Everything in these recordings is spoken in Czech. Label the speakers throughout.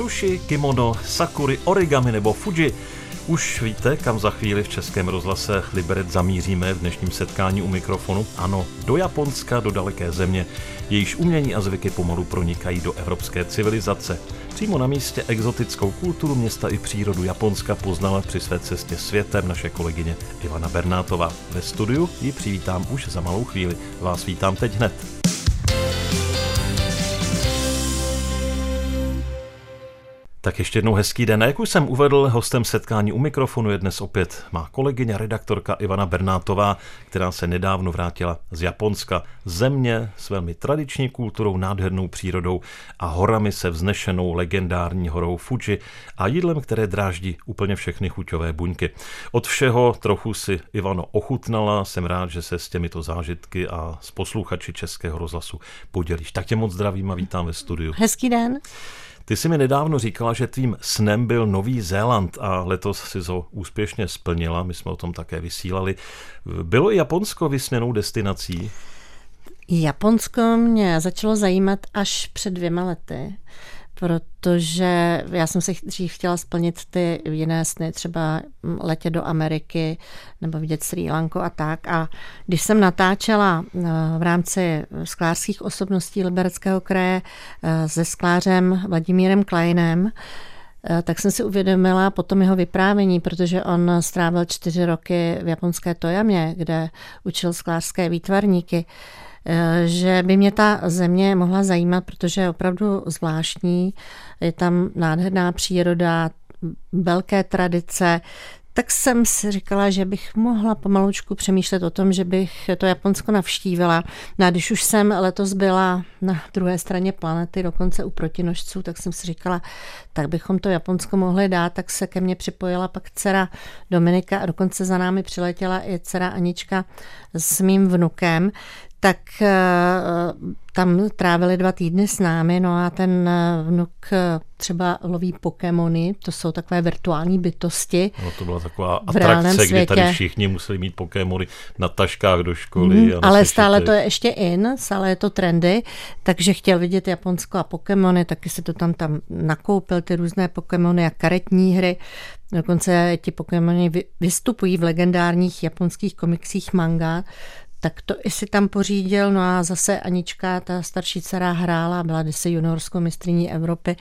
Speaker 1: sushi, kimono, sakury, origami nebo Fuji. Už víte, kam za chvíli v Českém rozhlase Liberec zamíříme v dnešním setkání u mikrofonu? Ano, do Japonska, do daleké země, jejíž umění a zvyky pomalu pronikají do evropské civilizace. Přímo na místě exotickou kulturu města i přírodu Japonska poznala při své cestě světem naše kolegyně Ivana Bernátová. Ve studiu ji přivítám už za malou chvíli. Vás vítám teď hned. Tak ještě jednou hezký den. Jak už jsem uvedl, hostem setkání u mikrofonu je dnes opět má kolegyně, redaktorka Ivana Bernátová, která se nedávno vrátila z Japonska. Země s velmi tradiční kulturou, nádhernou přírodou a horami se vznešenou legendární horou Fuji a jídlem, které dráždí úplně všechny chuťové buňky. Od všeho trochu si Ivano ochutnala, jsem rád, že se s těmito zážitky a s posluchači Českého rozhlasu podělíš. Tak tě moc zdravím a vítám ve studiu.
Speaker 2: Hezký den.
Speaker 1: Ty jsi mi nedávno říkala, že tvým snem byl Nový Zéland a letos si ho úspěšně splnila, my jsme o tom také vysílali. Bylo i Japonsko vysněnou destinací?
Speaker 2: Japonsko mě začalo zajímat až před dvěma lety protože já jsem si dřív chtěla splnit ty jiné sny, třeba letět do Ameriky nebo vidět Sri Lanku a tak. A když jsem natáčela eh, v rámci sklářských osobností Libereckého kraje eh, se sklářem Vladimírem Kleinem, eh, tak jsem si uvědomila po tom jeho vyprávění, protože on strávil čtyři roky v japonské Tojamě, kde učil sklářské výtvarníky, že by mě ta země mohla zajímat, protože je opravdu zvláštní. Je tam nádherná příroda, velké tradice, tak jsem si říkala, že bych mohla pomalučku přemýšlet o tom, že bych to Japonsko navštívila. No a když už jsem letos byla na druhé straně planety, dokonce u protinožců, tak jsem si říkala, tak bychom to Japonsko mohli dát, tak se ke mně připojila pak dcera Dominika a dokonce za námi přiletěla i dcera Anička s mým vnukem tak eh, tam trávili dva týdny s námi, no a ten eh, vnuk eh, třeba loví Pokémony, to jsou takové virtuální bytosti.
Speaker 1: No to byla taková atrakce, kdy tady všichni museli mít Pokémony na taškách do školy. Mm,
Speaker 2: ale stále to je ještě in, stále je to trendy, takže chtěl vidět Japonsko a Pokémony, taky si to tam tam nakoupil, ty různé Pokémony a karetní hry. Dokonce ti Pokémony vystupují v legendárních japonských komiksích manga, tak to i si tam pořídil, no a zase Anička, ta starší dcera hrála, byla kdysi juniorskou mistriní Evropy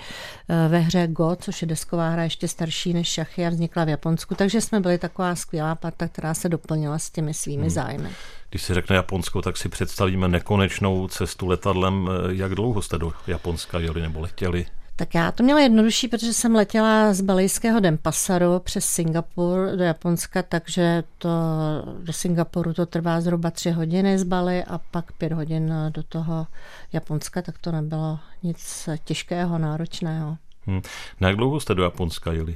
Speaker 2: eh, ve hře Go, což je desková hra ještě starší než šachy a vznikla v Japonsku, takže jsme byli taková skvělá parta, která se doplnila s těmi svými hmm. zájmy.
Speaker 1: Když si řekne Japonsko, tak si představíme nekonečnou cestu letadlem. Eh, jak dlouho jste do Japonska jeli nebo letěli?
Speaker 2: Tak já to měla jednodušší, protože jsem letěla z balijského Denpasaru přes Singapur do Japonska, takže to do Singapuru to trvá zhruba tři hodiny z Bali a pak pět hodin do toho Japonska, tak to nebylo nic těžkého, náročného.
Speaker 1: Hmm. Na jak dlouho jste do Japonska jeli?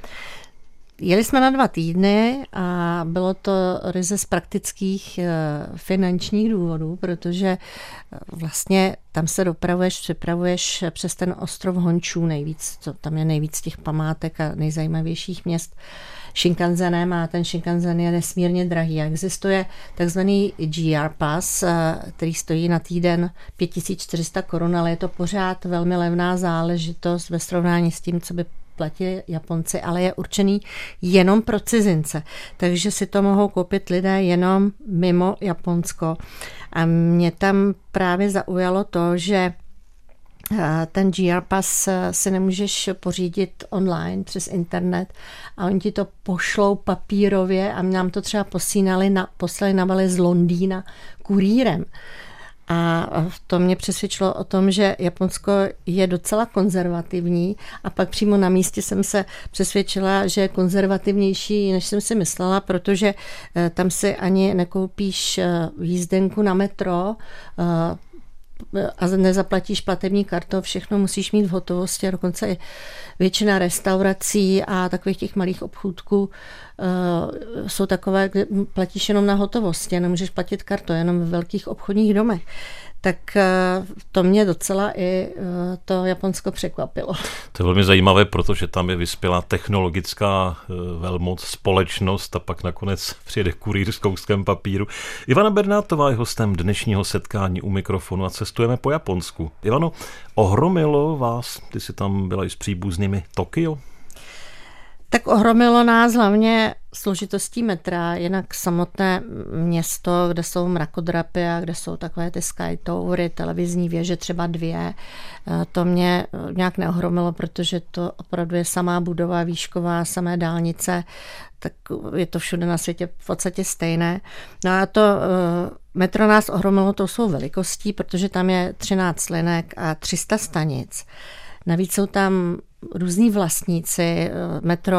Speaker 2: Jeli jsme na dva týdny a bylo to ryze z praktických eh, finančních důvodů, protože eh, vlastně tam se dopravuješ, připravuješ přes ten ostrov Hončů nejvíc, co tam je nejvíc těch památek a nejzajímavějších měst. Shinkansenem a ten Shinkansen je nesmírně drahý. A existuje takzvaný GR Pass, eh, který stojí na týden 5400 korun, ale je to pořád velmi levná záležitost ve srovnání s tím, co by platí Japonci, ale je určený jenom pro cizince. Takže si to mohou koupit lidé jenom mimo Japonsko. A mě tam právě zaujalo to, že eh, ten GR Pass eh, si nemůžeš pořídit online přes internet a oni ti to pošlou papírově a nám to třeba posínali na, poslali na z Londýna kurýrem. A to mě přesvědčilo o tom, že Japonsko je docela konzervativní a pak přímo na místě jsem se přesvědčila, že je konzervativnější, než jsem si myslela, protože eh, tam si ani nekoupíš eh, jízdenku na metro, eh, a nezaplatíš platební kartou, všechno musíš mít v hotovosti a dokonce i většina restaurací a takových těch malých obchůdků uh, jsou takové, kde platíš jenom na hotovosti, nemůžeš platit kartou, jenom v velkých obchodních domech. Tak eh, to mě docela i eh, to Japonsko překvapilo.
Speaker 1: To je velmi zajímavé, protože tam je vyspělá technologická eh, velmoc, společnost a pak nakonec přijede kurýr s kouskem papíru. Ivana Bernátová je hostem dnešního setkání u mikrofonu a cestujeme po Japonsku. Ivano, ohromilo vás, ty jsi tam byla i s příbuznými Tokio?
Speaker 2: Tak ohromilo nás hlavně složitostí metra, jinak samotné město, kde jsou mrakodrapy a kde jsou takové ty sky towery, televizní věže, třeba dvě, eh, to mě eh, nějak neohromilo, protože to opravdu je samá budova výšková, samé dálnice, tak je to všude na světě v podstatě stejné. No a to eh, metro nás ohromilo tou svou velikostí, protože tam je 13 linek a 300 stanic. Navíc jsou tam různí vlastníci, eh, metro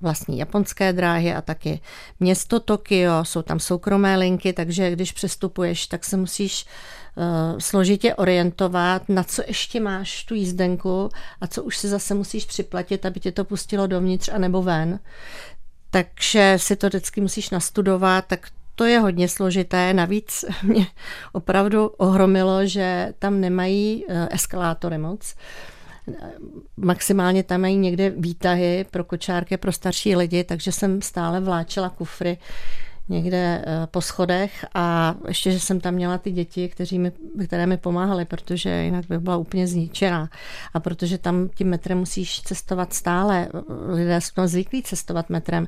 Speaker 2: vlastní japonské dráhy a taky město Tokio, jsou tam soukromé linky, takže když přestupuješ, tak se musíš uh, složitě orientovat, na co ještě máš tu jízdenku a co už si zase musíš připlatit, aby tě to pustilo dovnitř a nebo ven. Takže si to vždycky musíš nastudovat, tak to je hodně složité. Navíc mě opravdu ohromilo, že tam nemají eh, eskalátory moc. Maximálně tam mají někde výtahy pro kočárky pro starší lidi, takže jsem stále vláčela kufry někde eh, po schodech a ještě, že jsem tam měla ty děti, kteří mi, které mi pomáhaly, protože jinak by byla úplně zničená. A protože tam tím metrem musíš cestovat stále, lidé jsou tam zvyklí cestovat metrem,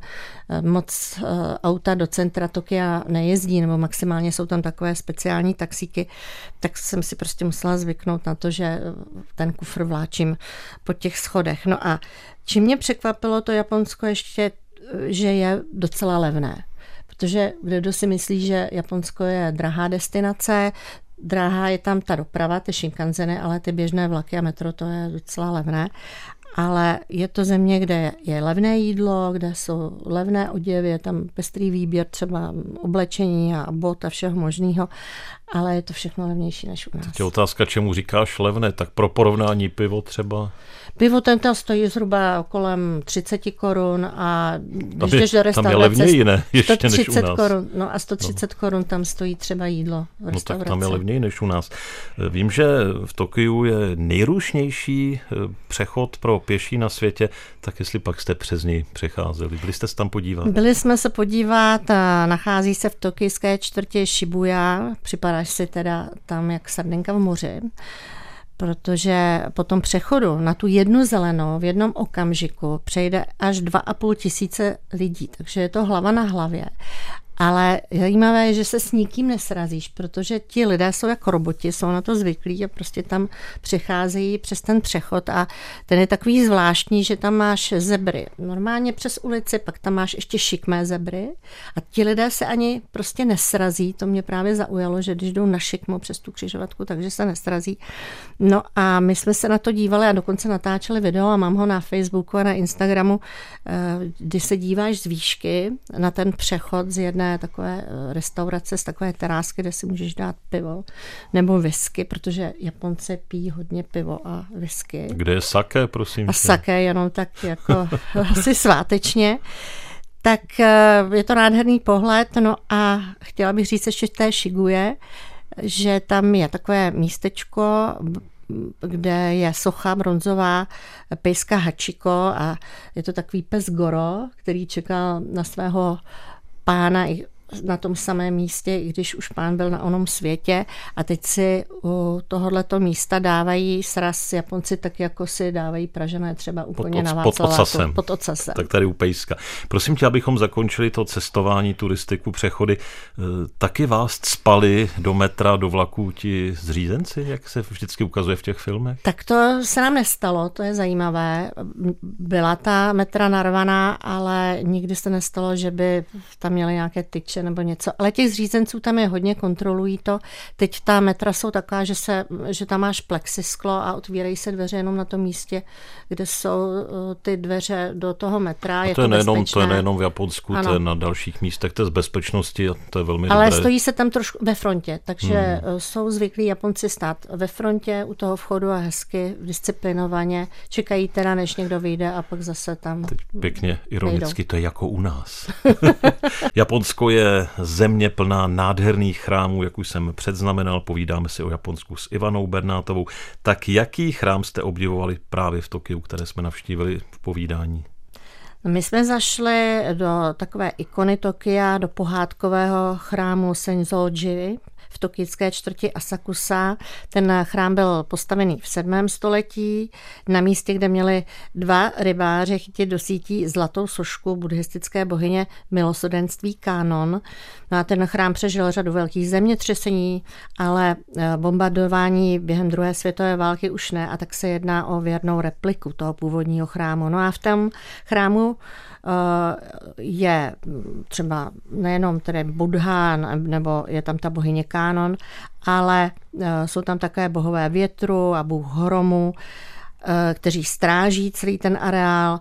Speaker 2: eh, moc eh, auta do centra Tokia nejezdí, nebo maximálně jsou tam takové speciální taxíky, tak jsem si prostě musela zvyknout na to, že ten kufr vláčím po těch schodech. No a čím mě překvapilo to Japonsko ještě, že je docela levné protože kdo si myslí, že Japonsko je drahá destinace, drahá je tam ta doprava, ty Shinkanzeny, ale ty běžné vlaky a metro, to je docela levné. Ale je to země, kde je levné jídlo, kde jsou levné oděvy, je tam pestrý výběr třeba oblečení a bot a všeho možného, ale je to všechno levnější než u nás.
Speaker 1: Teď je otázka, čemu říkáš levné, tak pro porovnání pivo třeba?
Speaker 2: Pivo tento stojí zhruba kolem 30 korun a
Speaker 1: když jdeš do restaurace... Tam je levněji, ne? Ještě 130 než u nás.
Speaker 2: korun, no a 130 no. korun tam stojí třeba jídlo v restauraci.
Speaker 1: No tak tam je levněji než u nás. Vím, že v Tokiu je nejrušnější eh, přechod pro pěší na světě, tak jestli pak jste přes ní přecházeli. Byli jste se tam podívat?
Speaker 2: Byli jsme se podívat nachází se v tokijské čtvrtě Shibuya. Připadáš si teda tam jak sardinka v moři protože po tom přechodu na tu jednu zelenou v jednom okamžiku přejde až 2,5 tisíce lidí, takže je to hlava na hlavě. Ale zajímavé je, že se s nikým nesrazíš, protože ti lidé jsou jako roboti, jsou na to zvyklí a prostě tam přecházejí přes ten přechod a ten je takový zvláštní, že tam máš zebry normálně přes ulici, pak tam máš ještě šikmé zebry a ti lidé se ani prostě nesrazí. To mě právě zaujalo, že když jdou na šikmo přes tu křižovatku, takže se nesrazí. No a my jsme se na to dívali a dokonce natáčeli video a mám ho na Facebooku a na Instagramu, eh, kdy se díváš z výšky na ten přechod z jedné takové eh, restaurace z takové terásky, kde si můžeš dát pivo nebo whisky, protože Japonci pijí hodně pivo a whisky.
Speaker 1: Kde je sake, prosím?
Speaker 2: A sake jenom tak jako asi svátečně. Tak eh, je to nádherný pohled, no a chtěla bych říct ještě té Šiguje, že tam je takové místečko, kde je socha bronzová pejska Hačiko a je to takový pes Goro, který čekal na svého pána na tom samém místě, i když už pán byl na onom světě a teď si u tohoto místa dávají sraz Japonci tak, jako si dávají Pražané třeba úplně pod, na Václaváku. Pod ocasem.
Speaker 1: Pod ocasem. Tak tady u Pejska. Prosím tě, abychom zakončili to cestování, turistiku, přechody. Eh, taky vás spali do metra, do vlaků ti zřízenci, jak se vždycky ukazuje v těch filmech?
Speaker 2: Tak to se nám nestalo, to je zajímavé. Byla ta metra narvaná, ale nikdy se nestalo, že by tam měli nějaké tyče nebo něco. Ale těch zřízenců tam je hodně, kontrolují to. Teď ta metra jsou taková, že, se, že tam máš plexisklo a otvírají se dveře jenom na tom místě, kde jsou uh, ty dveře do toho metra.
Speaker 1: A to, je, to, nejenom, to je nejenom v Japonsku, ano. to je na dalších místech, to je z bezpečnosti a to je velmi
Speaker 2: Ale
Speaker 1: dobré.
Speaker 2: stojí se tam trošku ve frontě, takže hmm. Uh, jsou zvyklí Japonci stát ve frontě u toho vchodu a hezky, disciplinovaně. Čekají teda, než někdo vyjde a pak zase tam
Speaker 1: Teď pěkně ironicky, nejdou. to je jako u nás. Japonsko je země plná nádherných chrámů, jak už jsem předznamenal, povídáme si o Japonsku s Ivanou Bernátovou. Tak jaký chrám jste obdivovali právě v Tokiu, které jsme navštívili v povídání?
Speaker 2: My jsme zašli do takové ikony Tokia, do pohádkového chrámu Senzoji, v tokijské čtvrti Asakusa. Ten chrám byl postavený v 7. století na místě, kde měli dva rybáři chytit do sítí zlatou sošku buddhistické bohyně milosodenství Kanon. No a ten chrám přežil řadu velkých zemětřesení, ale eh, bombardování během druhé světové války už ne a tak se jedná o věrnou repliku toho původního chrámu. No a v tom chrámu je třeba nejenom tedy Buddha, nebo je tam ta bohyně Kánon, ale eh, jsou tam také bohové větru a bůh hromu, eh, kteří stráží celý ten areál.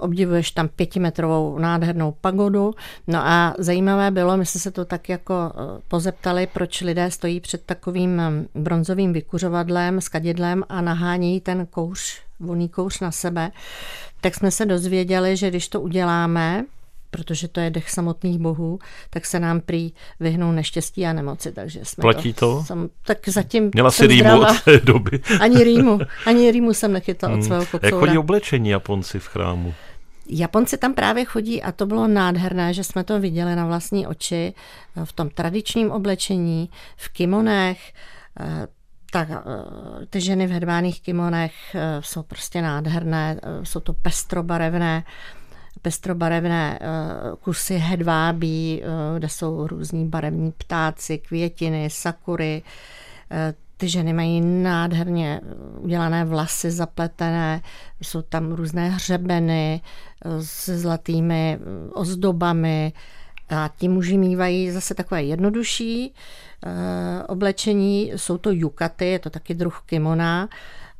Speaker 2: Obdivuješ tam pětimetrovou nádhernou pagodu. No a zajímavé bylo, my jsme se to tak jako pozeptali, proč lidé stojí před takovým bronzovým vykuřovadlem s kadidlem a nahání ten kouř, voný kouř na sebe tak jsme se dozvěděli, že když to uděláme, protože to je dech samotných bohů, tak se nám prý vyhnou neštěstí a nemoci. Takže jsme
Speaker 1: Platí to? to?
Speaker 2: Sam, tak zatím
Speaker 1: Měla si rýmu od té doby.
Speaker 2: ani rýmu, ani rýmu jsem nechytla od hmm. svého kocoura.
Speaker 1: Jak chodí oblečení Japonci v chrámu?
Speaker 2: Japonci tam právě chodí a to bylo nádherné, že jsme to viděli na vlastní oči v tom tradičním oblečení, v kimonech, eh, tak eh, ty ženy v hedváných kimonech eh, jsou prostě nádherné, eh, jsou to pestrobarevné, pestrobarevné kusy hedvábí, kde jsou různí barevní ptáci, květiny, sakury. Ty ženy mají nádherně udělané vlasy zapletené, jsou tam různé hřebeny se zlatými ozdobami a ti muži mývají zase takové jednodušší Eh, oblečení. Jsou to jukaty, je to taky druh kimona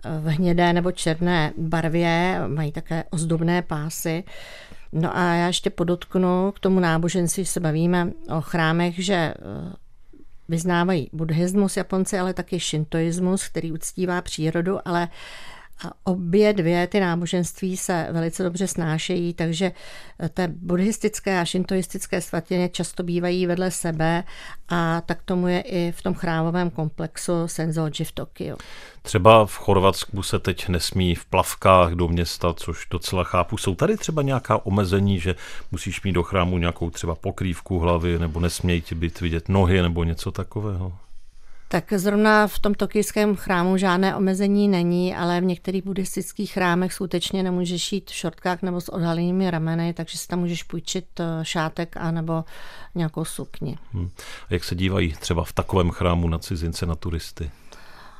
Speaker 2: eh, v hnědé nebo černé barvě, mají také ozdobné pásy. No a já ještě podotknu k tomu náboženství, se bavíme o chrámech, že eh, vyznávají buddhismus Japonci, ale taky šintoismus, který uctívá přírodu, ale a obě dvě ty náboženství se velice dobře snášejí, takže té buddhistické a šintoistické svatyně často bývají vedle sebe a tak tomu je i v tom chrámovém komplexu Senzoji v Tokiu.
Speaker 1: Třeba v Chorvatsku se teď nesmí v plavkách do města, což docela chápu. Jsou tady třeba nějaká omezení, že musíš mít do chrámu nějakou třeba pokrývku hlavy, nebo nesmějí ti být vidět nohy, nebo něco takového?
Speaker 2: Tak zrovna v tom tokijském chrámu žádné omezení není, ale v některých buddhistických chrámech skutečně nemůžeš jít v šortkách nebo s odhalenými rameny, takže si tam můžeš půjčit eh, šátek a nebo nějakou sukni. Hmm.
Speaker 1: A jak se dívají třeba v takovém chrámu na cizince, na turisty?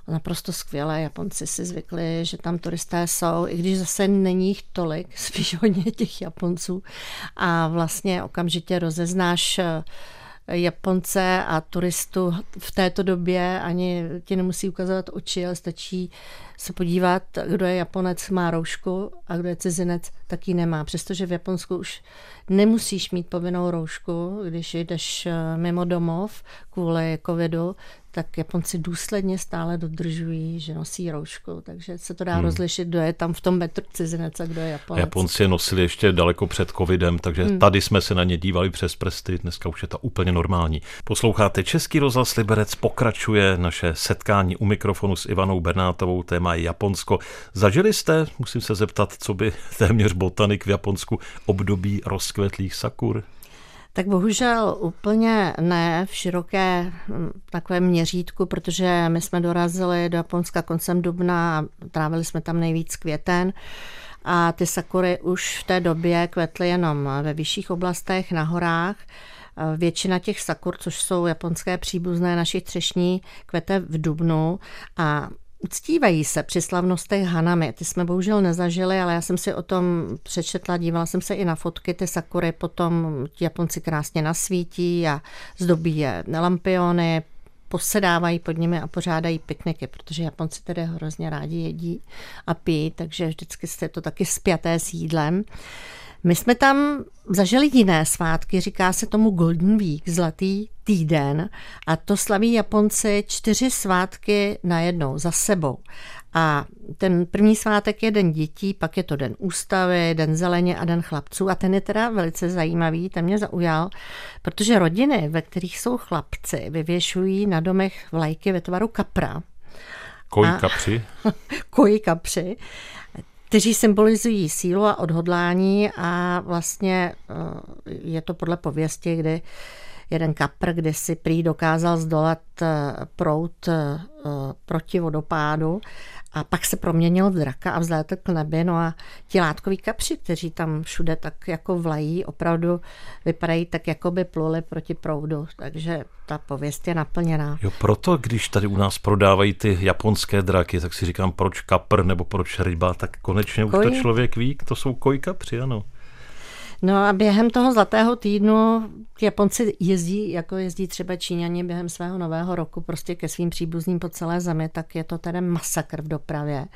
Speaker 2: naprosto skvělé. Japonci si zvykli, že tam turisté jsou, i když zase není jich tolik, spíš hodně těch Japonců. A vlastně okamžitě rozeznáš uh, Japonce a turistu v této době ani ti nemusí ukazovat oči, ale stačí se podívat, kdo je Japonec, má roušku a kdo je cizinec, taky nemá. Přestože v Japonsku už nemusíš mít povinnou roušku, když jdeš eh, mimo domov kvůli covidu, tak Japonci důsledně stále dodržují, že nosí roušku, takže se to dá hmm. rozlišit, kdo je tam v tom metru cizinec a kdo je Japonec.
Speaker 1: Japonci je nosili ještě daleko před covidem, takže hmm. tady jsme se na ně dívali přes prsty, dneska už je to úplně normální. Posloucháte Český rozhlas Liberec, pokračuje naše setkání u mikrofonu s Ivanou Bernátovou, téma je Japonsko. Zažili jste, musím se zeptat, co by téměř botanik v Japonsku období rozkvetlých sakur?
Speaker 2: Tak bohužel úplně ne v široké hm, takovém měřítku, protože my jsme dorazili do Japonska koncem dubna a trávili jsme tam nejvíc květen. A ty sakury už v té době kvetly jenom ve vyšších oblastech, na horách. Většina těch sakur, což jsou japonské příbuzné našich třešní, kvete v dubnu a Uctívají se při slavnostech Hanami. Ty jsme bohužel nezažili, ale já jsem si o tom přečetla, dívala jsem se i na fotky, ty sakury potom Japonci krásně nasvítí a zdobí je lampiony, posedávají pod nimi a pořádají pikniky, protože Japonci tedy hrozně rádi jedí a pijí, takže vždycky je to taky spjaté s jídlem. My jsme tam zažili jiné svátky, říká se tomu Golden Week, zlatý týden, a to slaví Japonci čtyři svátky najednou za sebou. A ten první svátek je den dětí, pak je to den ústavy, den zeleně a den chlapců. A ten je teda velice zajímavý, ten mě zaujal, protože rodiny, ve kterých jsou chlapci, vyvěšují na domech vlajky ve tvaru kapra.
Speaker 1: Koj kapři.
Speaker 2: Koji kapři kteří symbolizují sílu a odhodlání a vlastně eh, je to podle pověsti, kdy jeden kapr si prý dokázal zdolat eh, prout eh, proti vodopádu a pak se proměnil v draka a vzlétl k nebi. No a ti látkoví kapři, kteří tam všude tak jako vlají, opravdu vypadají tak, jako by pluli proti proudu. Takže ta pověst je naplněná.
Speaker 1: Jo, proto, když tady u nás prodávají ty japonské draky, tak si říkám, proč kapr nebo proč ryba, tak konečně už to člověk ví, to jsou koj kapři, ano.
Speaker 2: No a během toho zlatého týdnu Japonci jezdí, jako jezdí třeba Číňani během svého nového roku prostě ke svým příbuzným po celé zemi, tak je to tedy masakr v dopravě.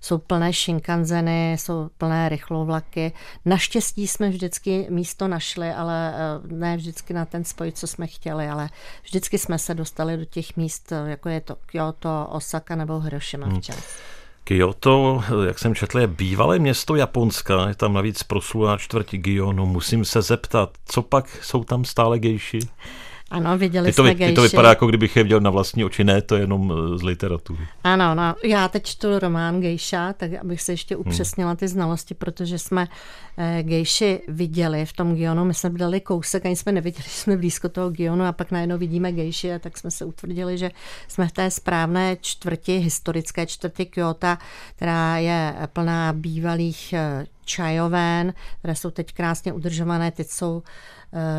Speaker 2: Jsou plné šinkanzeny, jsou plné rychlovlaky. Naštěstí jsme vždycky místo našli, ale eh, ne vždycky na ten spoj, co jsme chtěli, ale vždycky jsme se dostali do těch míst, jako je to Kyoto, Osaka nebo Hiroshima včas. Hmm.
Speaker 1: Kyoto, jak jsem četl, je bývalé město Japonska, je tam navíc proslulá čtvrť Gionu. Musím se zeptat, co pak jsou tam stále gejši?
Speaker 2: Ano, viděli
Speaker 1: ty to,
Speaker 2: jsme
Speaker 1: gejši. to vypadá, jako kdybych je viděl na vlastní oči, ne, to je jenom eh, z literatury.
Speaker 2: Ano, no, já teď čtu román Gejša, tak abych se ještě hmm. upřesnila ty znalosti, protože jsme eh, gejši viděli v tom Gionu, my jsme dali kousek, ani jsme neviděli, že jsme blízko toho Gionu a pak najednou vidíme gejši a tak jsme se utvrdili, že jsme v té správné čtvrti, historické čtvrti Kyoto, která je plná bývalých eh, čajoven, které jsou teď krásně udržované, teď jsou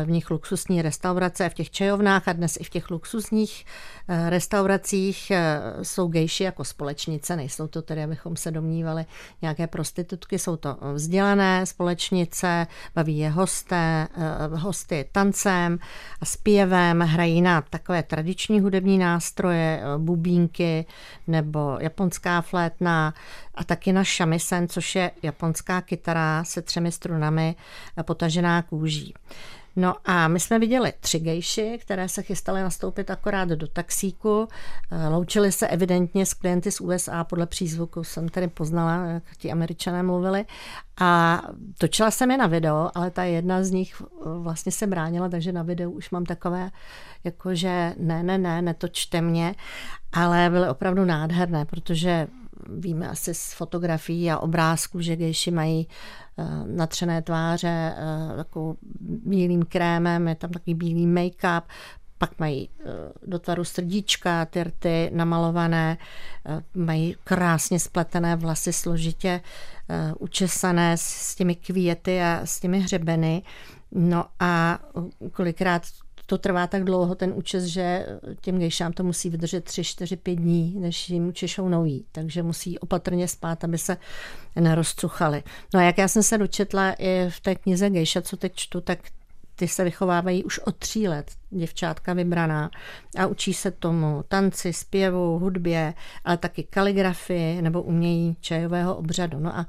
Speaker 2: v nich luxusní restaurace v těch čajovnách a dnes i v těch luxusních eh, restauracích eh, jsou gejši jako společnice, nejsou to tedy, abychom se domnívali nějaké prostitutky, jsou to vzdělané společnice, baví je hosté, eh, hosty tancem a zpěvem, hrají na takové tradiční hudební nástroje, bubínky nebo japonská flétna a taky na shamisen, což je japonská kytara se třemi strunami potažená kůží. No a my jsme viděli tři gejši, které se chystaly nastoupit akorát do taxíku. Eh, loučili se evidentně s klienty z USA, podle přízvuku jsem tedy poznala, jak ti američané mluvili. A točila jsem je na video, ale ta jedna z nich eh, vlastně se bránila, takže na videu už mám takové, jakože ne, ne, ne, netočte mě, ale byly opravdu nádherné, protože víme asi z fotografií a obrázků, že gejši mají eh, natřené tváře eh, takovou bílým krémem, je tam takový bílý make-up, pak mají eh, do tvaru srdíčka, ty rty namalované, mají krásně spletené vlasy, složitě učesané s těmi květy a s těmi hřebeny. No a kolikrát to trvá tak dlouho, ten účes, že těm gejšám to musí vydržet 3, 4, 5 dní, než jim češou nový. Takže musí opatrně spát, aby se nerozcuchali. No a jak já jsem se dočetla i v té knize Gejša, co teď čtu, tak ty se vychovávají už od tří let, děvčátka vybraná a učí se tomu tanci, zpěvu, hudbě, ale taky kaligrafii nebo umění čajového obřadu. No a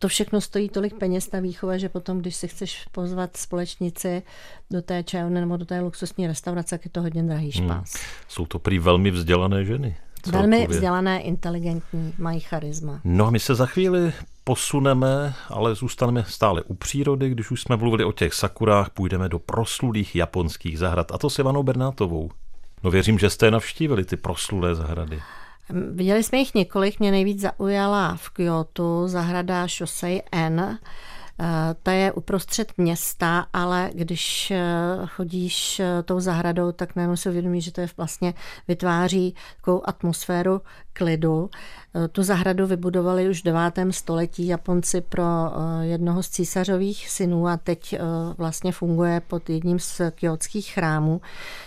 Speaker 2: to všechno stojí tolik peněz ta výchova, že potom, když si chceš pozvat společnici do té čajovny nebo do té luxusní restaurace, tak je to hodně drahý hmm. špás. Hmm.
Speaker 1: Jsou to prý velmi vzdělané ženy.
Speaker 2: Celkově. Velmi vzdělané, inteligentní, mají charisma.
Speaker 1: No a my se za chvíli posuneme, ale zůstaneme stále u přírody. Když už jsme mluvili o těch sakurách, půjdeme do proslulých japonských zahrad. A to s Ivanou Bernátovou. No věřím, že jste navštívili ty proslulé zahrady.
Speaker 2: Viděli jsme jich několik, mě nejvíc zaujala v Kyoto zahrada Shosei N. Eh, ta je uprostřed města, ale když eh, chodíš eh, tou zahradou, tak najednou si uvědomíš, že to je vlastně vytváří takovou atmosféru klidu. Tu zahradu vybudovali už v 9. století Japonci pro jednoho z císařových synů a teď vlastně funguje pod jedním z kyotských chrámů.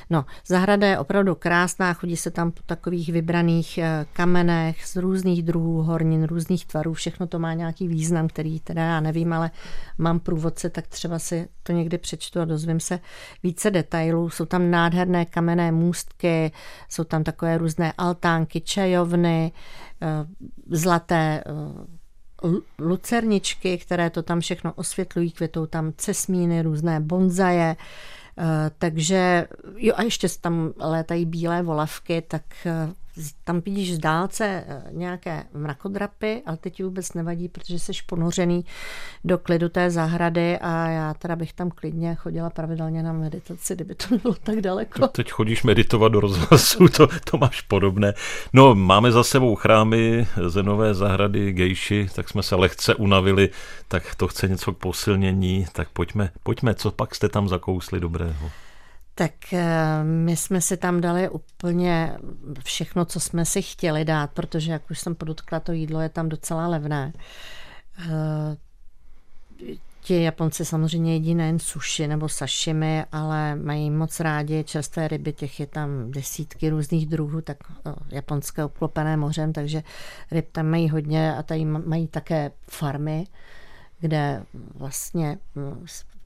Speaker 2: No, zahrada je opravdu krásná, chodí se tam po takových vybraných kamenech z různých druhů hornin, různých tvarů, všechno to má nějaký význam, který teda já nevím, ale mám průvodce, tak třeba si to někdy přečtu a dozvím se více detailů. Jsou tam nádherné kamenné můstky, jsou tam takové různé altánky, čajovny, Eh, zlaté eh, lucerničky, které to tam všechno osvětlují, květou tam cesmíny, různé bonzaje, Eh, takže jo a ještě tam létají bílé volavky, tak tam vidíš z dálce eh, nějaké mrakodrapy, ale teď ti vůbec nevadí, protože jsi ponořený do klidu té zahrady a já teda bych tam klidně chodila pravidelně na meditaci, kdyby to bylo tak daleko.
Speaker 1: No, teď chodíš meditovat do rozhlasu, to, to máš podobné. No, máme za sebou chrámy, zenové zahrady, gejši, tak jsme se lehce unavili, tak to chce něco k posilnění, tak pojďme, pojďme, co pak jste tam zakousli dobrého?
Speaker 2: Tak eh, my jsme si tam dali úplně všechno, co jsme si chtěli dát, protože, jak už jsem podotkla, to jídlo je tam docela levné. Eh, ti Japonci samozřejmě jedí nejen sushi nebo sashimi, ale mají moc rádi čerstvé ryby, těch je tam desítky různých druhů, tak eh, japonské obklopené mořem, takže ryb tam mají hodně a tady mají také farmy, kde vlastně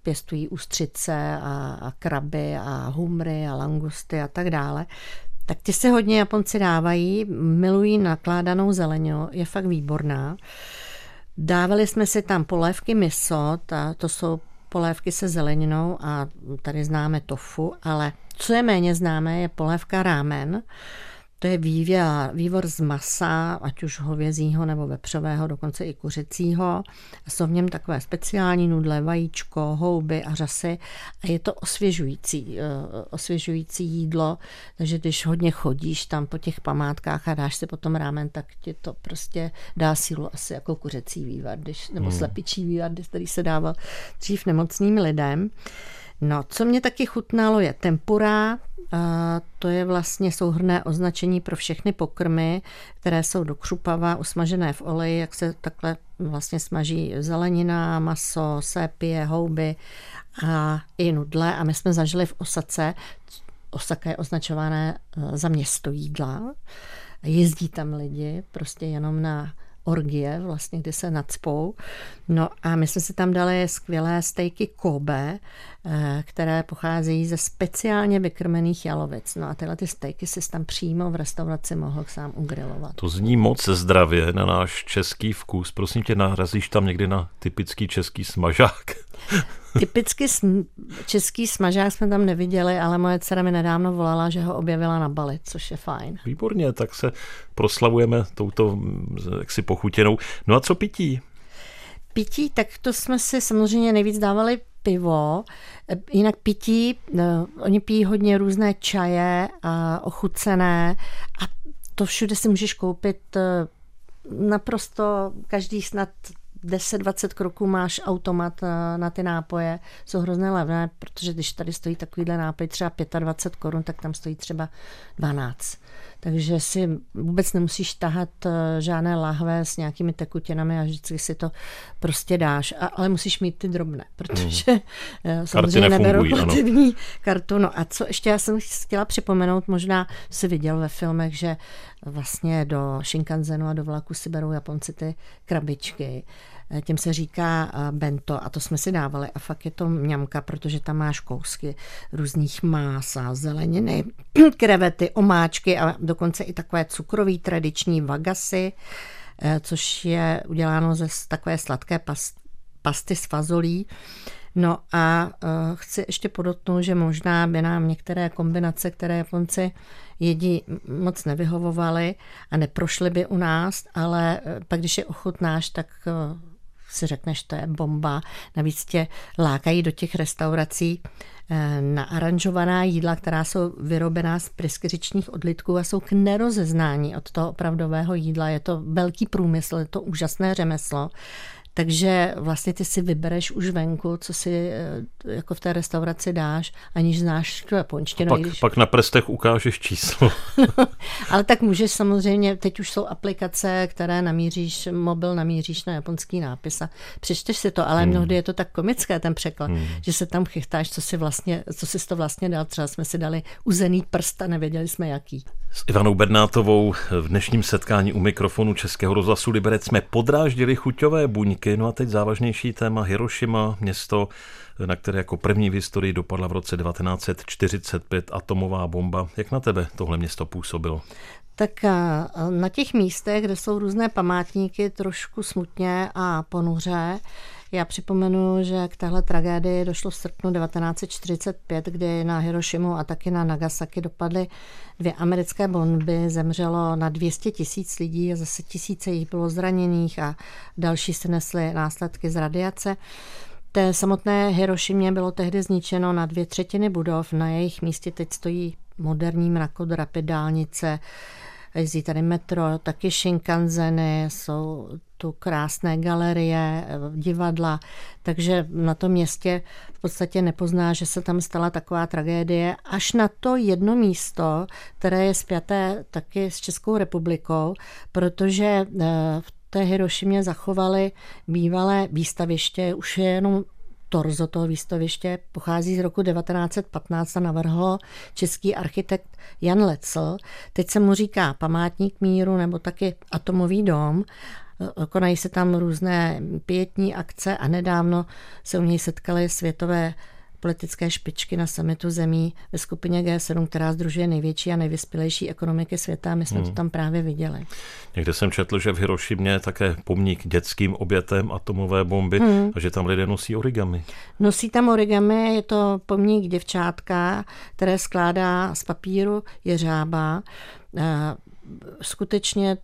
Speaker 2: pěstují ústřice a, a kraby a humry a langusty a tak dále, tak ty se hodně Japonci dávají, milují nakládanou zeleninu, je fakt výborná. Dávali jsme si tam polévky miso, ta, to jsou polévky se zeleninou a tady známe tofu, ale co je méně známé, je polévka rámen. To je vývěr, vývor z masa, ať už hovězího nebo vepřového, dokonce i kuřecího. Jsou v něm takové speciální nudle, vajíčko, houby a řasy a je to osvěžující, eh, osvěžující jídlo, takže když hodně chodíš tam po těch památkách a dáš si potom rámen, tak ti to prostě dá sílu asi jako kuřecí vývar, když, nebo hmm. slepičí vývar, který se dával dřív nemocným lidem. No, co mě taky chutnalo je tempura, a to je vlastně souhrné označení pro všechny pokrmy, které jsou do křupava, usmažené v oleji, jak se takhle vlastně smaží zelenina, maso, sépie, houby a i nudle. A my jsme zažili v Osace, Osaka je označované e, za město jídla, jezdí tam lidi prostě jenom na orgie, vlastně, kdy se nadspou. No a my jsme si tam dali skvělé stejky Kobe, které pocházejí ze speciálně vykrmených jalovic. No a tyhle ty stejky si tam přímo v restauraci mohl sám ugrilovat.
Speaker 1: To zní moc zdravě na náš český vkus. Prosím tě, narazíš tam někdy na typický český smažák?
Speaker 2: Typicky český smažák jsme tam neviděli, ale moje dcera mi nedávno volala, že ho objevila na Bali, což je fajn.
Speaker 1: Výborně, tak se proslavujeme touto jaksi pochutěnou. No a co pití?
Speaker 2: Pití, tak to jsme si samozřejmě nejvíc dávali pivo, jinak pití, no, oni pijí hodně různé čaje a ochucené a to všude si můžeš koupit eh, naprosto každý snad 10-20 kroků máš automat na, na ty nápoje, jsou hrozně levné, protože když tady stojí takovýhle nápoj třeba 25 korun, tak tam stojí třeba 12 takže si vůbec nemusíš tahat eh, žádné lahve s nějakými tekutinami a vždycky si to prostě dáš. A, ale musíš mít ty drobné, protože mm. samozřejmě neberou plativní kartu. No a co ještě já jsem chtěla připomenout, možná si viděl ve filmech, že vlastně do Shinkanzenu a do vlaku si berou Japonci ty krabičky těm se říká eh, bento a to jsme si dávali a fakt je to mňamka, protože tam máš kousky různých mása, zeleniny, krevety, omáčky a dokonce i takové cukrový tradiční vagasy, eh, což je uděláno ze takové sladké pasty s fazolí. No a chci ještě podotknout, že možná by nám některé kombinace, které Japonci jedí, moc nevyhovovaly a neprošly by u nás, ale pak když je ochutnáš, tak si řekneš, to je bomba. Navíc tě lákají do těch restaurací eh, naaranžovaná jídla, která jsou vyrobená z pryskyřičních odlitků a jsou k nerozeznání od toho opravdového jídla. Je to velký průmysl, je to úžasné řemeslo takže vlastně ty si vybereš už venku, co si eh, jako v té restauraci dáš, aniž znáš tu japonštinu.
Speaker 1: Pak, když... pak na prstech ukážeš číslo.
Speaker 2: ale tak můžeš samozřejmě, teď už jsou aplikace, které namíříš, mobil namíříš na japonský nápis a přečteš si to, ale hmm. mnohdy je to tak komické ten překlad, hmm. že se tam chytáš, co si vlastně, co si to vlastně dal. Třeba jsme si dali uzený prst a nevěděli jsme jaký.
Speaker 1: S Ivanou Bernátovou v dnešním setkání u mikrofonu Českého rozhlasu Liberec jsme podráždili chuťové buňky. No a teď závažnější téma Hiroshima, město, na které jako první v historii dopadla v roce 1945 atomová bomba. Jak na tebe tohle město působilo?
Speaker 2: Tak na těch místech, kde jsou různé památníky, trošku smutně a ponuře, já připomenu, že k téhle tragédii došlo v srpnu 1945, kdy na Hirošimu a taky na Nagasaki dopadly dvě americké bomby. Zemřelo na 200 tisíc lidí a zase tisíce jich bylo zraněných a další se nesly následky z radiace. Té samotné Hirošimě bylo tehdy zničeno na dvě třetiny budov. Na jejich místě teď stojí moderní mrakodrapy dálnice, jezdí tady metro, taky Shinkanzeny, jsou tu krásné galerie, divadla, takže na tom městě v podstatě nepozná, že se tam stala taková tragédie, až na to jedno místo, které je spjaté taky s Českou republikou, protože eh, v té Hirošimě zachovali bývalé výstaviště, už je jenom torzo toho výstaviště pochází z roku 1915 a navrhl český architekt Jan Lecl. Teď se mu říká památník míru nebo taky atomový dom. Konají se tam různé pětní akce a nedávno se u něj setkaly světové politické špičky na summitu zemí ve skupině G7, která združuje největší a nejvyspělejší ekonomiky světa. My jsme hmm. to tam právě viděli.
Speaker 1: Někde jsem četl, že v Hirošimě je také pomník dětským obětem atomové bomby hmm. a že tam lidé nosí origami.
Speaker 2: Nosí tam origami, je to pomník děvčátka, které skládá z papíru jeřába. Skutečně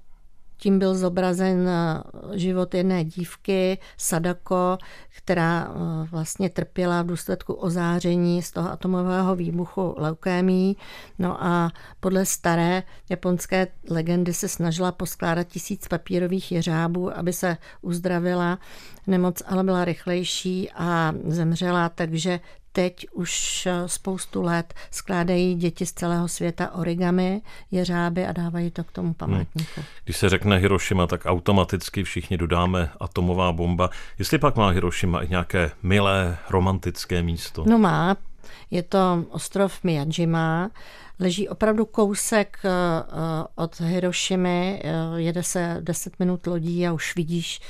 Speaker 2: tím byl zobrazen eh, život jedné dívky, Sadako, která eh, vlastně trpěla v důsledku ozáření z toho atomového výbuchu leukémí. No a podle staré japonské legendy se snažila poskládat tisíc papírových jeřábů, aby se uzdravila. Nemoc ale byla rychlejší a zemřela, takže teď už eh, spoustu let skládají děti z celého světa origami, jeřáby a dávají to k tomu památníku. Hmm.
Speaker 1: Když se řekne Hiroshima, tak automaticky všichni dodáme atomová bomba. Jestli pak má Hiroshima i nějaké milé, romantické místo?
Speaker 2: No má. Je to ostrov Miyajima, leží opravdu kousek eh, eh, od Hirošimy, jede se 10 minut lodí a už vidíš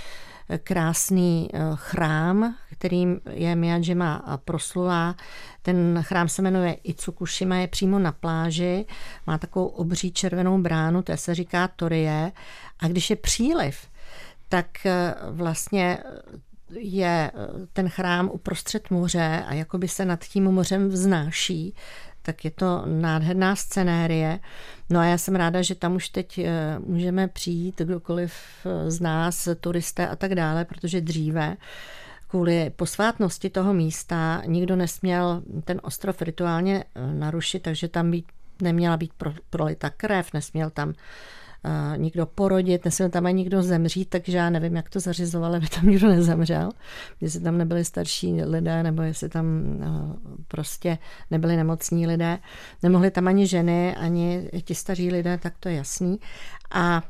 Speaker 2: krásný chrám, kterým je Miyajima proslulá. Ten chrám se jmenuje Itsukushima, je přímo na pláži, má takovou obří červenou bránu, to se říká Torie. A když je příliv, tak eh, vlastně je eh, ten chrám uprostřed moře a jakoby se nad tím mořem vznáší tak je to nádherná scenérie. No a já jsem ráda, že tam už teď eh, můžeme přijít, kdokoliv eh, z nás, turisté a tak dále, protože dříve kvůli posvátnosti toho místa nikdo nesměl ten ostrov rituálně eh, narušit, takže tam být, neměla být prolita krev, nesměl tam nikdo porodit, nesměl tam ani nikdo zemřít, takže já nevím, jak to zařizovali, aby tam nikdo nezemřel, jestli tam nebyli starší lidé, nebo jestli tam prostě nebyli nemocní lidé. Nemohli tam ani ženy, ani ti staří lidé, tak to je jasný. A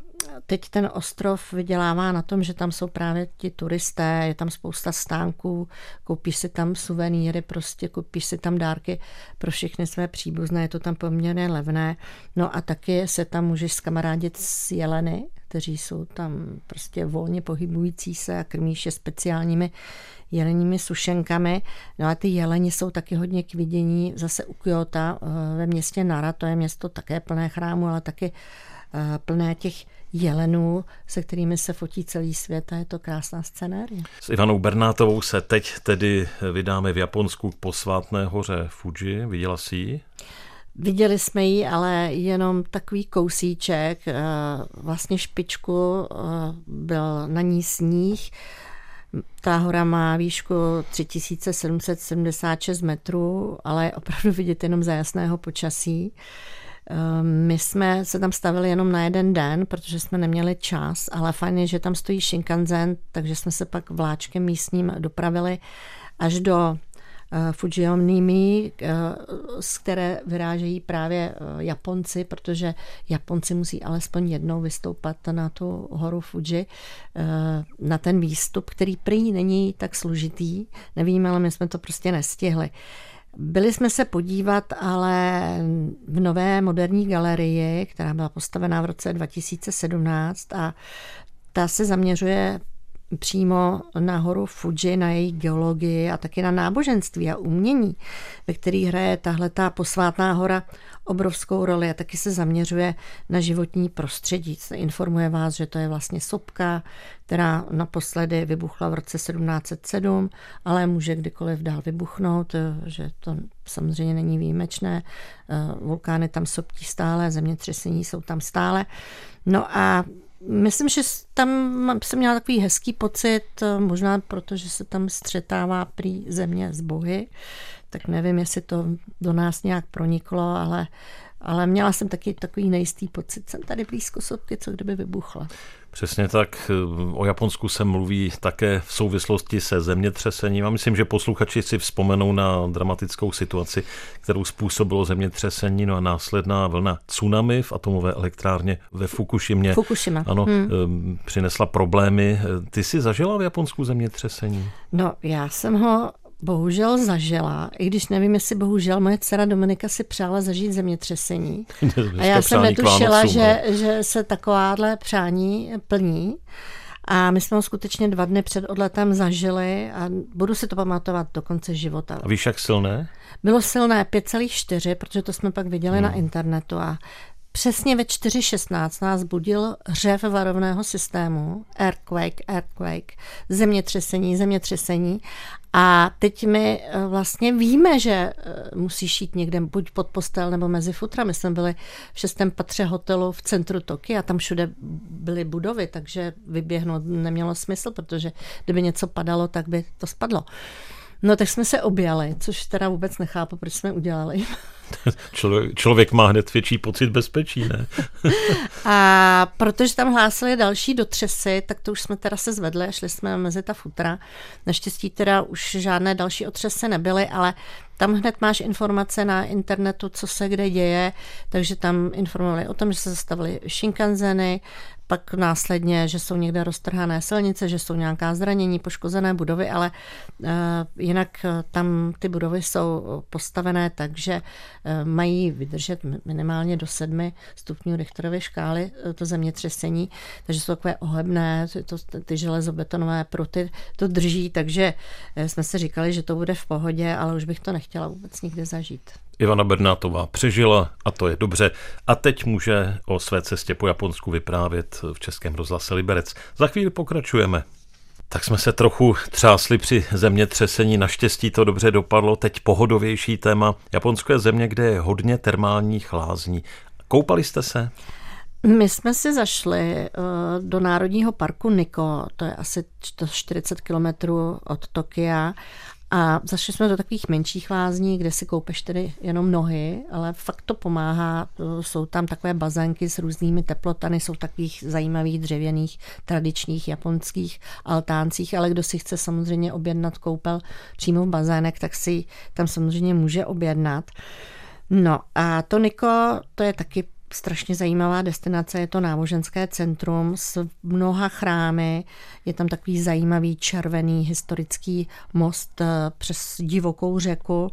Speaker 2: teď ten ostrov vydělává na tom, že tam jsou právě ti turisté, je tam spousta stánků, koupíš si tam suvenýry, prostě koupíš si tam dárky pro všechny své příbuzné, je to tam poměrně levné. No a taky se tam můžeš skamarádit s jeleny, kteří jsou tam prostě volně pohybující se a krmíš je speciálními jelenními sušenkami. No a ty jeleni jsou taky hodně k vidění zase u Kyoto eh, ve městě Nara, to je město také plné chrámu, ale taky eh, plné těch jelenů, se kterými se fotí celý svět a je to krásná scenérie.
Speaker 1: S Ivanou Bernátovou se teď tedy vydáme v Japonsku k posvátné hoře Fuji. Viděla jsi ji?
Speaker 2: Viděli jsme ji, ale jenom takový kousíček, eh, vlastně špičku, eh, byl na ní sníh. Ta hora má výšku 3776 metrů, ale je opravdu vidět jenom za jasného počasí. Ehm, my jsme se tam stavili jenom na jeden den, protože jsme neměli čas, ale fajn je, že tam stojí Shinkansen, takže jsme se pak vláčkem místním dopravili až do eh, Fujionimi, eh, z které vyrážejí právě eh, Japonci, protože Japonci musí alespoň jednou vystoupat na tu horu Fuji, na ten výstup, který prý není tak složitý. Nevím, ale my jsme to prostě nestihli. Byli jsme se podívat ale v nové moderní galerii, která byla postavená v roce 2017 a ta se zaměřuje přímo na horu Fuji, na její geologii a taky na náboženství a umění, ve kterých hraje tahle ta posvátná hora obrovskou roli a taky se zaměřuje na životní prostředí. Informuje vás, že to je vlastně sopka, která naposledy vybuchla v roce 1707, ale může kdykoliv dál vybuchnout, že to samozřejmě není výjimečné. Vulkány tam soptí stále, zemětřesení jsou tam stále. No a Myslím, že tam jsem měla takový hezký pocit, možná protože se tam střetává prý země z bohy, tak nevím, jestli to do nás nějak proniklo, ale, ale měla jsem taky takový nejistý pocit, jsem tady blízko sopky, co kdyby vybuchla.
Speaker 1: Přesně tak. O Japonsku se mluví také v souvislosti se zemětřesením a myslím, že posluchači si vzpomenou na dramatickou situaci, kterou způsobilo zemětřesení, no a následná vlna tsunami v atomové elektrárně ve Fukushimě.
Speaker 2: Fukushima.
Speaker 1: Ano, hmm. přinesla problémy. Ty jsi zažila v Japonsku zemětřesení?
Speaker 2: No, já jsem ho bohužel zažila, i když nevím, jestli bohužel moje dcera Dominika si přála zažít zemětřesení. A já jsem netušila, že, že se takováhle přání plní. A my jsme ho skutečně dva dny před odletem zažili a budu si to pamatovat do konce života.
Speaker 1: A víš, jak silné?
Speaker 2: Bylo silné 5,4, protože to jsme pak viděli hmm. na internetu a Přesně ve 4.16 nás budil hřev varovného systému, earthquake, earthquake, zemětřesení, zemětřesení. A teď my eh, vlastně víme, že eh, musíš jít někde buď pod postel nebo mezi futra. My jsme byli v šestém patře hotelu v centru Toky a tam všude byly budovy, takže vyběhnout nemělo smysl, protože kdyby něco padalo, tak by to spadlo. No tak jsme se objali, což teda vůbec nechápu, proč jsme udělali.
Speaker 1: člověk, člověk má hned větší pocit bezpečí, ne?
Speaker 2: a protože tam hlásili další dotřesy, tak to už jsme teda se zvedli a šli jsme mezi ta futra. Naštěstí teda už žádné další otřesy nebyly, ale tam hned máš informace na internetu, co se kde děje, takže tam informovali o tom, že se zastavili Shinkanzeny, pak následně, že jsou někde roztrhané silnice, že jsou nějaká zranění, poškozené budovy, ale uh, jinak eh, tam ty budovy jsou postavené tak, že uh, mají vydržet minimálně do sedmi stupňů Richterovy škály to zemětřesení, takže jsou takové ohebné, to, ty železobetonové pruty to drží, takže jsme si říkali, že to bude v pohodě, ale už bych to nechtěla vůbec nikdy zažít.
Speaker 1: Ivana Bernátová přežila a to je dobře. A teď může o své cestě po Japonsku vyprávět v Českém rozhlase Liberec. Za chvíli pokračujeme. Tak jsme se trochu třásli při zemětřesení, naštěstí to dobře dopadlo. Teď pohodovější téma. Japonsko je země, kde je hodně termálních lázní. Koupali jste se?
Speaker 2: My jsme si zašli eh, do Národního parku Niko, to je asi 40 kilometrů od Tokia a zašli jsme do takových menších lázní, kde si koupeš tedy jenom nohy, ale fakt to pomáhá. Jsou tam takové bazénky s různými teplotami, jsou takových zajímavých dřevěných, tradičních japonských altáncích, ale kdo si chce samozřejmě objednat koupel přímo v bazének, tak si tam samozřejmě může objednat. No a to Niko, to je taky strašně zajímavá destinace, je to náboženské centrum s mnoha chrámy, je tam takový zajímavý červený historický most eh, přes divokou řeku.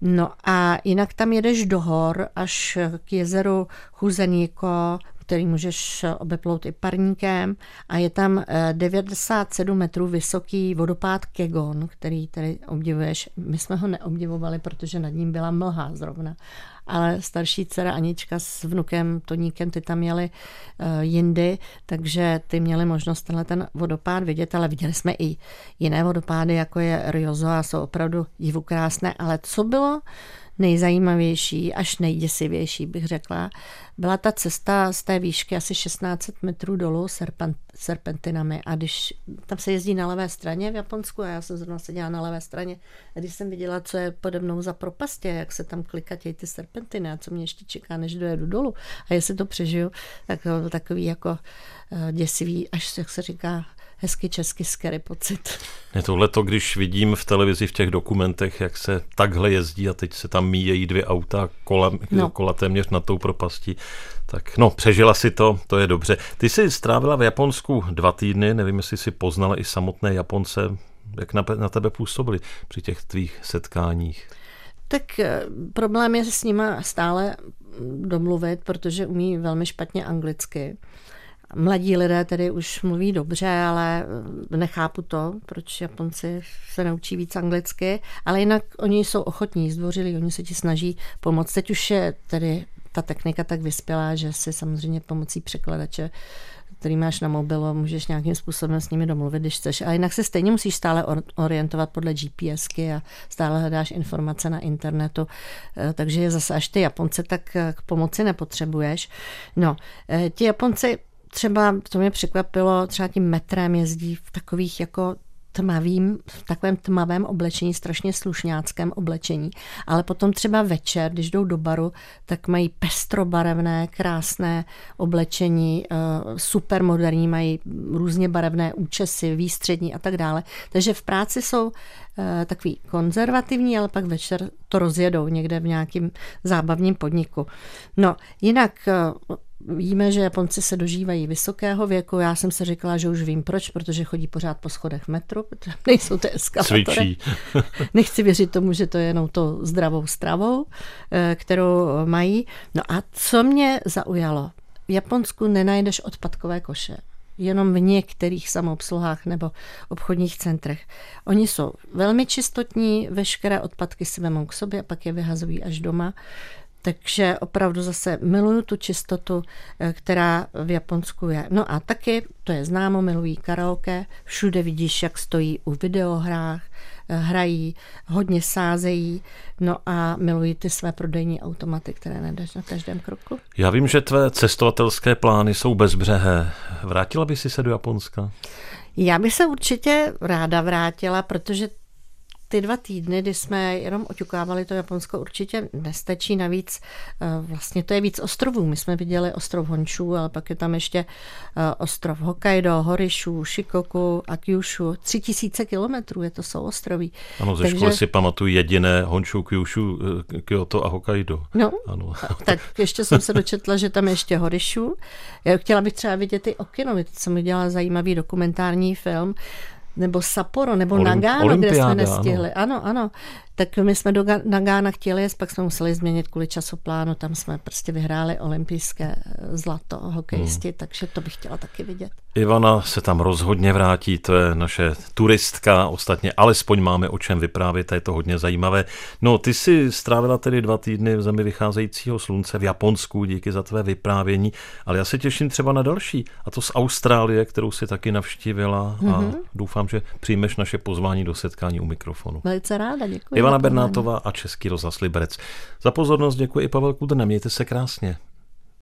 Speaker 2: No a jinak tam jedeš do hor až k jezeru Chuzeníko, který můžeš obeplout i parníkem a je tam 97 eh, metrů vysoký vodopád Kegon, který tady obdivuješ. My jsme ho neobdivovali, protože nad ním byla mlha zrovna ale starší dcera Anička s vnukem Toníkem, ty tam měli uh, jindy, takže ty měli možnost tenhle ten vodopád vidět, ale viděli jsme i jiné vodopády, jako je Riozo a jsou opravdu divokrásné, ale co bylo nejzajímavější, až nejděsivější, bych řekla, byla ta cesta z té výšky asi 16 metrů dolů serpent, serpentinami. A když tam se jezdí na levé straně v Japonsku a já jsem zrovna seděla na levé straně a když jsem viděla, co je pode mnou za propastě, jak se tam klikatějí ty serpentiny a co mě ještě čeká, než dojedu dolů a jestli to přežiju, tak to byl takový jako eh, děsivý, až jak se říká, hezky česky scary pocit.
Speaker 1: Je tohle to, když vidím v televizi v těch dokumentech, jak se takhle jezdí a teď se tam míjejí dvě auta kola, no. kola téměř nad tou propastí, tak no, přežila si to, to je dobře. Ty jsi strávila v Japonsku dva týdny, nevím, jestli si poznala i samotné Japonce, jak na, na tebe působili při těch tvých setkáních.
Speaker 2: Tak eh, problém je s nima stále domluvit, protože umí velmi špatně anglicky mladí lidé tedy už mluví dobře, ale nechápu to, proč Japonci se naučí víc anglicky, ale jinak oni jsou ochotní, zdvořili, oni se ti snaží pomoct. Teď už je tedy ta technika tak vyspělá, že si samozřejmě pomocí překladače který máš na mobilu, můžeš nějakým způsobem s nimi domluvit, když chceš. A jinak se stejně musíš stále orientovat podle GPSky a stále hledáš informace na internetu. Eh, takže je zase až ty Japonce tak eh, k pomoci nepotřebuješ. No, eh, ti Japonci třeba, to mě překvapilo, třeba tím metrem jezdí v takových jako tmavým, v takovém tmavém oblečení, strašně slušňáckém oblečení, ale potom třeba večer, když jdou do baru, tak mají pestrobarevné, krásné oblečení, eh, super moderní, mají různě barevné účesy, výstřední a tak dále. Takže v práci jsou eh, takový konzervativní, ale pak večer to rozjedou někde v nějakém zábavním podniku. No, jinak eh, Víme, že Japonci se dožívají vysokého věku. Já jsem se říkala, že už vím proč, protože chodí pořád po schodech metru, protože nejsou to eskalátory.
Speaker 1: Cvičí.
Speaker 2: Nechci věřit tomu, že to je jenom to zdravou stravou, eh, kterou mají. No a co mě zaujalo? V Japonsku nenajdeš odpadkové koše jenom v některých samoobsluhách nebo obchodních centrech. Oni jsou velmi čistotní, veškeré odpadky si vemou k sobě a pak je vyhazují až doma. Takže opravdu zase miluju tu čistotu, eh, která v Japonsku je. No a taky, to je známo, milují karaoke. Všude vidíš, jak stojí u videohrách, eh, hrají, hodně sázejí, no a milují ty své prodejní automaty, které nedáš na každém kroku.
Speaker 1: Já vím, že tvé cestovatelské plány jsou bezbřehé. Vrátila by si se do Japonska?
Speaker 2: Já bych se určitě ráda vrátila, protože ty dva týdny, kdy jsme jenom oťukávali to Japonsko, určitě nestačí. Navíc eh, vlastně to je víc ostrovů. My jsme viděli ostrov Honshu, ale pak je tam ještě eh, ostrov Hokkaido, Horishu, Shikoku a Kyushu. Tři tisíce kilometrů je to jsou ostroví.
Speaker 1: Ano, ze Takže... školy si pamatuju jediné Honshu, Kyushu, eh, Kyoto a Hokkaido.
Speaker 2: No, ano. tak ještě jsem se dočetla, že tam ještě Horishu. Já chtěla bych třeba vidět i Okinawa, teď jsem udělala zajímavý dokumentární film, nebo Sapporo, nebo Olymp- Nagano, kde jsme nestihli. Ano. ano, ano. Tak my jsme do Nagána chtěli jet, pak jsme museli změnit kvůli časoplánu, tam jsme prostě vyhráli olympijské eh, zlato hokejisti, hmm. takže to bych chtěla taky vidět.
Speaker 1: Ivana se tam rozhodně vrátí, to je naše turistka, ostatně alespoň máme o čem vyprávět, je to hodně zajímavé. No, ty si strávila tedy dva týdny v zemi vycházejícího slunce v Japonsku, díky za tvé vyprávění, ale já se těším třeba na další, a to z Austrálie, kterou si taky navštívila mm-hmm. a mhm. doufám, že přijmeš naše pozvání do setkání u mikrofonu.
Speaker 2: Velice ráda, děkuji.
Speaker 1: Ivana Bernátová a Český rozhlas Liberec. Za pozornost děkuji i Pavel Kudrne, mějte se krásně.